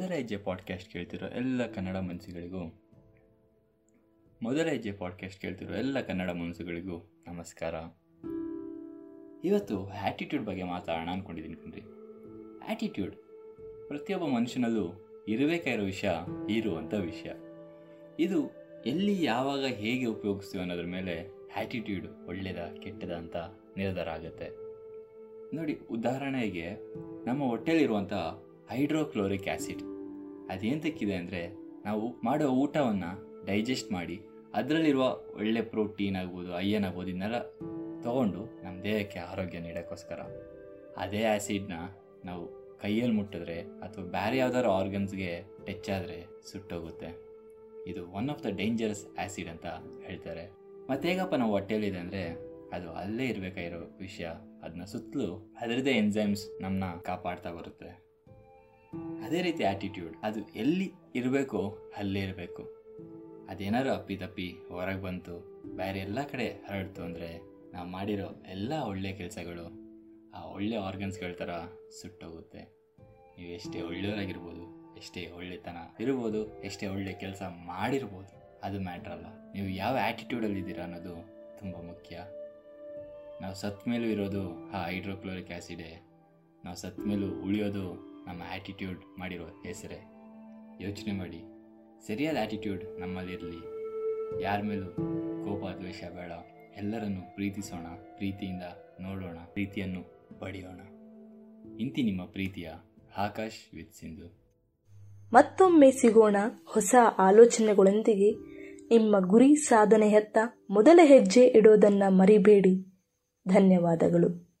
ಹೆಜ್ಜೆ ಪಾಡ್ಕಾಸ್ಟ್ ಕೇಳ್ತಿರೋ ಎಲ್ಲ ಕನ್ನಡ ಮನಸ್ಸುಗಳಿಗೂ ಮೊದಲ ಹೆಜ್ಜೆ ಪಾಡ್ಕಾಸ್ಟ್ ಕೇಳ್ತಿರೋ ಎಲ್ಲ ಕನ್ನಡ ಮನಸ್ಸುಗಳಿಗೂ ನಮಸ್ಕಾರ. ಇವತ್ತು ಆ್ಯಟಿಟ್ಯೂಡ್ ಬಗ್ಗೆ ಮಾತಾಡೋಣ ಅಂದ್ಕೊಂಡಿದ್ದೀನಿ ಕಣ್ರಿ. ಆ್ಯಟಿಟ್ಯೂಡ್ ಪ್ರತಿಯೊಬ್ಬ ಮನುಷ್ಯನಲ್ಲೂ ಇರಬೇಕಾಗಿರೋ ವಿಷಯ, ಇರುವಂಥ ವಿಷಯ. ಇದು ಎಲ್ಲಿ, ಯಾವಾಗ, ಹೇಗೆ ಉಪಯೋಗಿಸ್ತೀವಿ ಅನ್ನೋದ್ರ ಮೇಲೆ ಆ್ಯಟಿಟ್ಯೂಡ್ ಒಳ್ಳೆಯದ ಕೆಟ್ಟದ ಅಂತ ನಿರ್ಧಾರ ಆಗುತ್ತೆ. ನೋಡಿ, ಉದಾಹರಣೆಗೆ ನಮ್ಮ ಹೊಟ್ಟೆಲಿರುವಂಥ ಹೈಡ್ರೋಕ್ಲೋರಿಕ್ ಆ್ಯಸಿಡ್ ಅದೇಂತಕ್ಕಿದೆ ಅಂದರೆ ನಾವು ಮಾಡೋ ಊಟವನ್ನು ಡೈಜೆಸ್ಟ್ ಮಾಡಿ ಅದರಲ್ಲಿರುವ ಒಳ್ಳೆ ಪ್ರೋಟೀನ್ ಆಗ್ಬೋದು ಅಯ್ಯನ್ ಆಗ್ಬೋದು, ಇದನ್ನೆಲ್ಲ ತೊಗೊಂಡು ನಮ್ಮ ದೇಹಕ್ಕೆ ಆರೋಗ್ಯ ನೀಡೋಕ್ಕೋಸ್ಕರ ಅದೇ ಆ್ಯಸಿಡ್ನ ನಾವು ಕೈಯಲ್ಲಿ ಮುಟ್ಟಿದ್ರೆ ಅಥವಾ ಬೇರೆ ಯಾವ್ದಾದ್ರು ಆರ್ಗನ್ಸ್ಗೆ ಟಚ್ ಆದರೆ ಸುಟ್ಟೋಗುತ್ತೆ. ಇದು one of the dangerous acid ಅಂತ ಹೇಳ್ತಾರೆ. ಮತ್ತೆ ಹೇಗಪ್ಪ ನಾವು ಹೊಟ್ಟೆಯಲ್ಲಿದೆ ಅಂದರೆ ಅದು ಅಲ್ಲೇ ಇರಬೇಕಾಗಿರೋ ವಿಷಯ. ಅದನ್ನ ಸುತ್ತಲೂ ಅದರದೇ ಎನ್ಸೈಮ್ಸ್ ನಮ್ಮನ್ನ ಕಾಪಾಡ್ತಾ ಬರುತ್ತೆ. ಅದೇ ರೀತಿ ಆ್ಯಟಿಟ್ಯೂಡ್ ಅದು ಎಲ್ಲಿ ಇರಬೇಕೋ ಅಲ್ಲೇ ಇರಬೇಕು. ಅದೇನಾದ್ರು ಅಪ್ಪಿ ತಪ್ಪಿ ಹೊರಗೆ ಬಂತು, ಬೇರೆ ಎಲ್ಲ ಕಡೆ ಹರಡ್ತು ಅಂದರೆ ನಾವು ಮಾಡಿರೋ ಎಲ್ಲ ಒಳ್ಳೆ ಕೆಲಸಗಳು ಆ ಒಳ್ಳೆ ಆರ್ಗನ್ಸ್ಗಳ ಥರ ಸುಟ್ಟೋಗುತ್ತೆ. ನೀವು ಎಷ್ಟೇ ಒಳ್ಳೆಯವರಾಗಿರ್ಬೋದು, ಎಷ್ಟೇ ಒಳ್ಳೆತನ ಇರ್ಬೋದು, ಎಷ್ಟೇ ಒಳ್ಳೆ ಕೆಲಸ ಮಾಡಿರ್ಬೋದು, ಅದು ಮ್ಯಾಟ್ರ್ ಅಲ್ಲ. ನೀವು ಯಾವ ಆ್ಯಟಿಟ್ಯೂಡಲ್ಲಿ ಇದ್ದೀರಾ ಅನ್ನೋದು ತುಂಬ ಮುಖ್ಯ. ನಾವು ಸತ್ತ ಮೇಲೂ ಇರೋದು ಆ ಹೈಡ್ರೋಕ್ಲೋರಿಕ್ ಆ್ಯಸಿಡೇ ನಾವು ಸತ್ ಮೇಲೂ ಉಳಿಯೋದು ನಮ್ಮ ಆ್ಯಟಿಟ್ಯೂಡ್ ಮಾಡಿರೋ ಹೆಸರೇ. ಯೋಚನೆ ಮಾಡಿ. ಸರಿಯಾದ ಆ್ಯಟಿಟ್ಯೂಡ್ ನಮ್ಮಲ್ಲಿರಲಿ. ಯಾರ ಮೇಲೂ ಕೋಪ, ದ್ವೇಷ ಬೇಡ. ಎಲ್ಲರನ್ನು ಪ್ರೀತಿಸೋಣ, ಪ್ರೀತಿಯಿಂದ ನೋಡೋಣ, ಪ್ರೀತಿಯನ್ನು ಪಡೆಯೋಣ. ಇಂತಿ ನಿಮ್ಮ ಪ್ರೀತಿಯ ಆಕಾಶ್ ವಿತ್ ಸಿಂಧು. ಮತ್ತೊಮ್ಮೆ ಸಿಗೋಣ ಹೊಸ ಆಲೋಚನೆಗಳೊಂದಿಗೆ. ನಿಮ್ಮ ಗುರಿ ಸಾಧನೆಯತ್ತ ಮೊದಲ ಹೆಜ್ಜೆ ಇಡೋದನ್ನ ಮರಿಬೇಡಿ. ಧನ್ಯವಾದಗಳು.